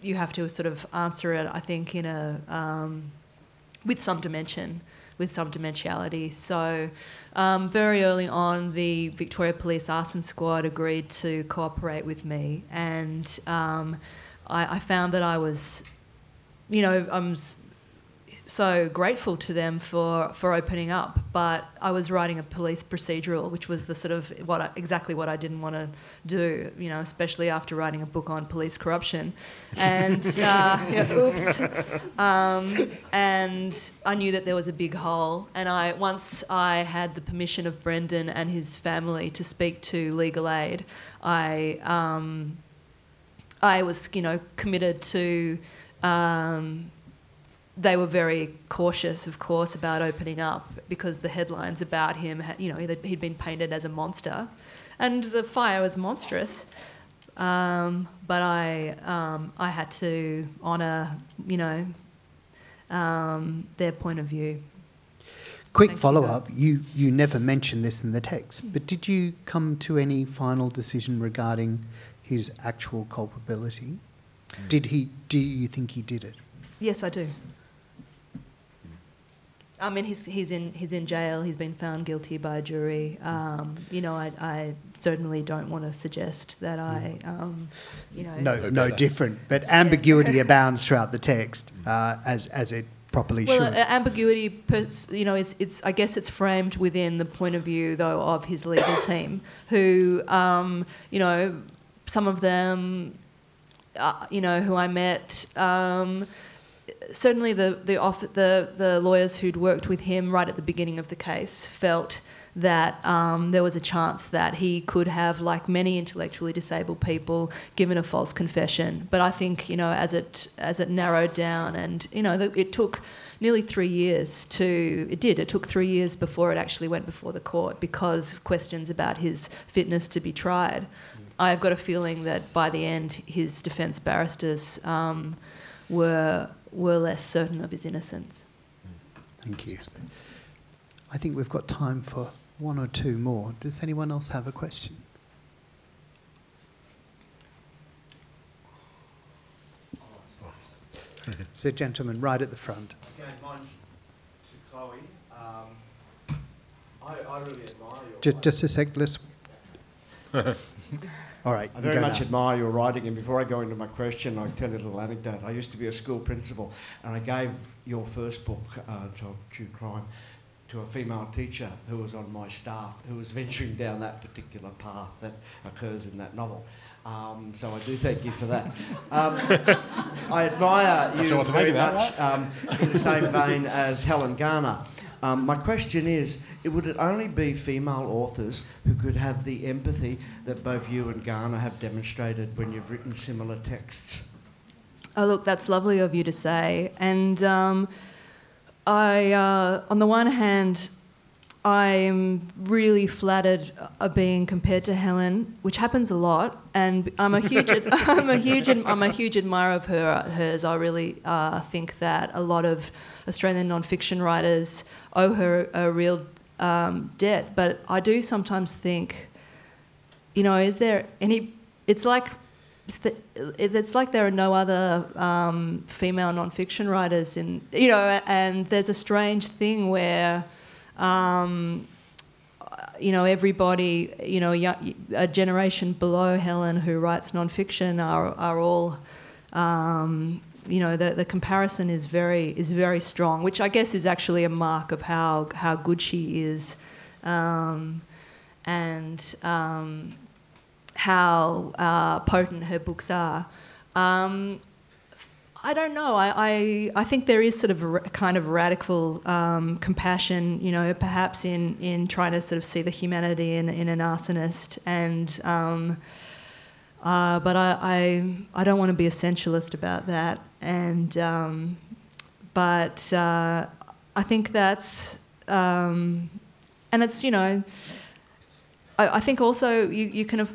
You have to sort of answer it. I think in a um, with some dimension, with some dimensionality. So um, very early on, the Victoria Police Arson Squad agreed to cooperate with me, and um, I, I found that I was, you know, I'm so grateful to them for, for opening up. But I was writing a police procedural, which was the sort of what I, exactly what I didn't want to do, you know, especially after writing a book on police corruption. And uh, oops. Um, and I knew that there was a big hole. And I once I had the permission of Brendan and his family to speak to legal aid, I um, I was, you know, committed to. Um, they were very cautious, of course, about opening up because the headlines about him, you know, he'd been painted as a monster, and the fire was monstrous. Um, but I, um, I had to honour, you know, um, their point of view. Quick follow up. You you never mentioned this in the text, but did you come to any final decision regarding his actual culpability? Mm. Did he? Do you think he did it? Yes, I do. I mean, he's he's in he's in jail. He's been found guilty by a jury. Um, you know, I, I certainly don't want to suggest that I, mm. um, you know, no, no different. But ambiguity abounds throughout the text, uh, as as it properly well, should. Well, ambiguity, you know, is it's I guess it's framed within the point of view though of his legal team, who, um, you know, some of them, uh, you know, who I met. Certainly the the, off, the the lawyers who'd worked with him right at the beginning of the case felt that um, there was a chance that he could have, like many intellectually disabled people, given a false confession. But I think you know, as it as it narrowed down, and you know, it took nearly three years to it did it took three years before it actually went before the court because of questions about his fitness to be tried. I've got a feeling that by the end, his defence barristers um, were were less certain of his innocence. Thank you. I think we've got time for one or two more. Does anyone else have a question? It's a gentleman right at the front. Okay, mine's to Chloe. Um, I, I, really admire your. Just, just a sec, let's. All right. I very much now. admire your writing, and before I go into my question, I'll tell you a little anecdote. I used to be a school principal, and I gave your first book, uh, True Crime, to a female teacher who was on my staff, who was venturing down that particular path that occurs in that novel. Um, so I do thank you for that. Um, I admire you sure very much um, in the same vein as Helen Garner. Um, my question is, it would it only be female authors who could have the empathy that both you and Garner have demonstrated when you've written similar texts? Oh, look, that's lovely of you to say. And um, I, uh, on the one hand, I'm really flattered of being compared to Helen, which happens a lot, and I'm a huge, I'm a huge, I'm a huge admirer of her. Hers, I really uh, think that a lot of Australian non-fiction writers owe her a real um, debt. But I do sometimes think, you know, is there any? It's like it's like there are no other um, female non-fiction writers in you know, and there's a strange thing where um, you know, everybody, you know, a generation below Helen who writes nonfiction are, are all, um, you know, the, the comparison is very, is very strong, which I guess is actually a mark of how, how good she is um, and um, how uh, potent her books are. Um, I don't know. I, I, I, think there is sort of a kind of radical um, compassion, you know, perhaps in, in trying to sort of see the humanity in, in an arsonist. And, um, uh, but I, I, I, don't want to be essentialist about that. And, um, but uh, I think that's, um, and it's, you know, I, I think also you, you kind of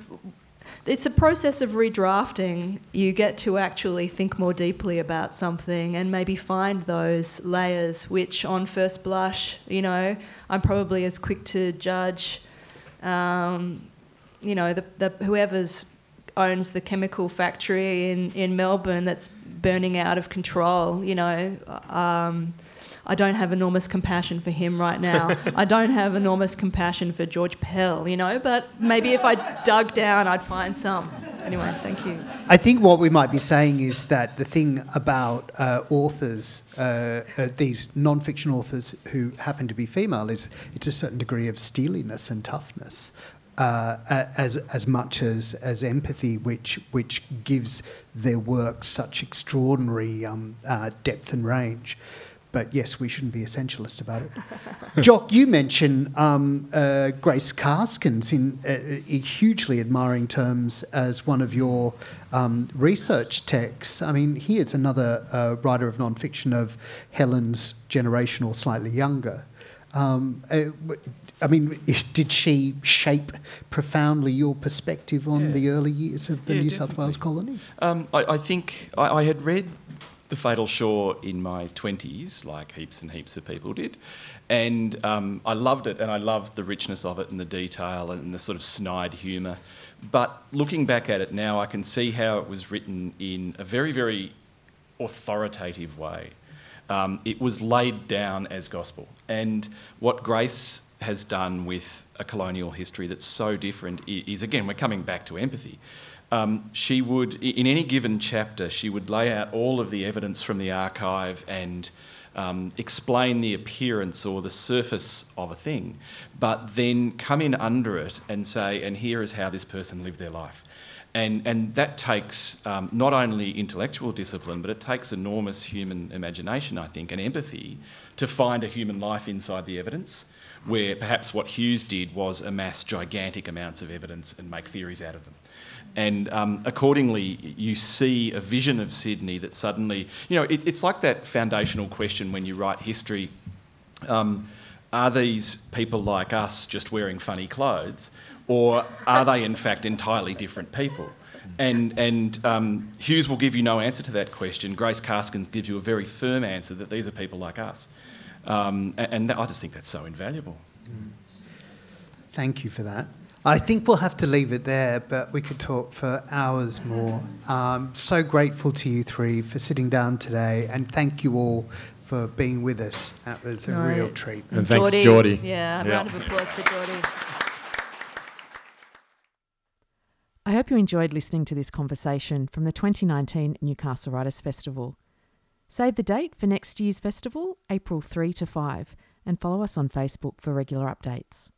it's a process of redrafting. You get to actually think more deeply about something and maybe find those layers, which on first blush, you know, I'm probably as quick to judge, um, you know, the, the whoever's owns the chemical factory in, in Melbourne that's burning out of control, you know. Um, I don't have enormous compassion for him right now. I don't have enormous compassion for George Pell, you know, but maybe if I dug down, I'd find some. Anyway, thank you. I think what we might be saying is that the thing about uh, authors, uh, uh, these non-fiction authors who happen to be female, is it's a certain degree of steeliness and toughness, uh, as as much as as empathy, which which gives their work such extraordinary um, uh, depth and range. But yes, we shouldn't be essentialist about it. Jock, you mentioned um, uh, Grace Karskens in uh, uh, hugely admiring terms as one of your um, research texts. I mean, here's another uh, writer of nonfiction of Helen's generation or slightly younger. Um, uh, I mean, did she shape profoundly your perspective on Yeah. the early years of the Yeah, New South Wales colony? Um, I, I think I, I had read The Fatal Shore in my 20s, like heaps and heaps of people did. And um, I loved it, and I loved the richness of it and the detail and the sort of snide humour. But looking back at it now, I can see how it was written in a very, very authoritative way. Um, it was laid down as gospel. And what Grace has done with a colonial history that's so different is, again, we're coming back to empathy. Um, she would, in any given chapter, she would lay out all of the evidence from the archive and um, explain the appearance or the surface of a thing, but then come in under it and say, and here is how this person lived their life. And, and that takes um, not only intellectual discipline, but it takes enormous human imagination, I think, and empathy to find a human life inside the evidence, where perhaps what Hughes did was amass gigantic amounts of evidence and make theories out of them. And um, accordingly, you see a vision of Sydney that suddenly, you know, it, it's like that foundational question when you write history um, are these people like us just wearing funny clothes, or are they in fact entirely different people? And, and um, Hughes will give you no answer to that question. Grace Karskens gives you a very firm answer that these are people like us. Um, a- and, that, I just think that's so invaluable. Thank you for that. I think we'll have to leave it there, but we could talk for hours more. Um, so grateful to you three for sitting down today, and thank you all for being with us. That was a No, real treat. And thanks, Geordie. Yeah, a Yeah. round of applause for Geordie. I hope you enjoyed listening to this conversation from the 2019 Newcastle Writers Festival. Save the date for next year's festival, April 3 to 5, and follow us on Facebook for regular updates.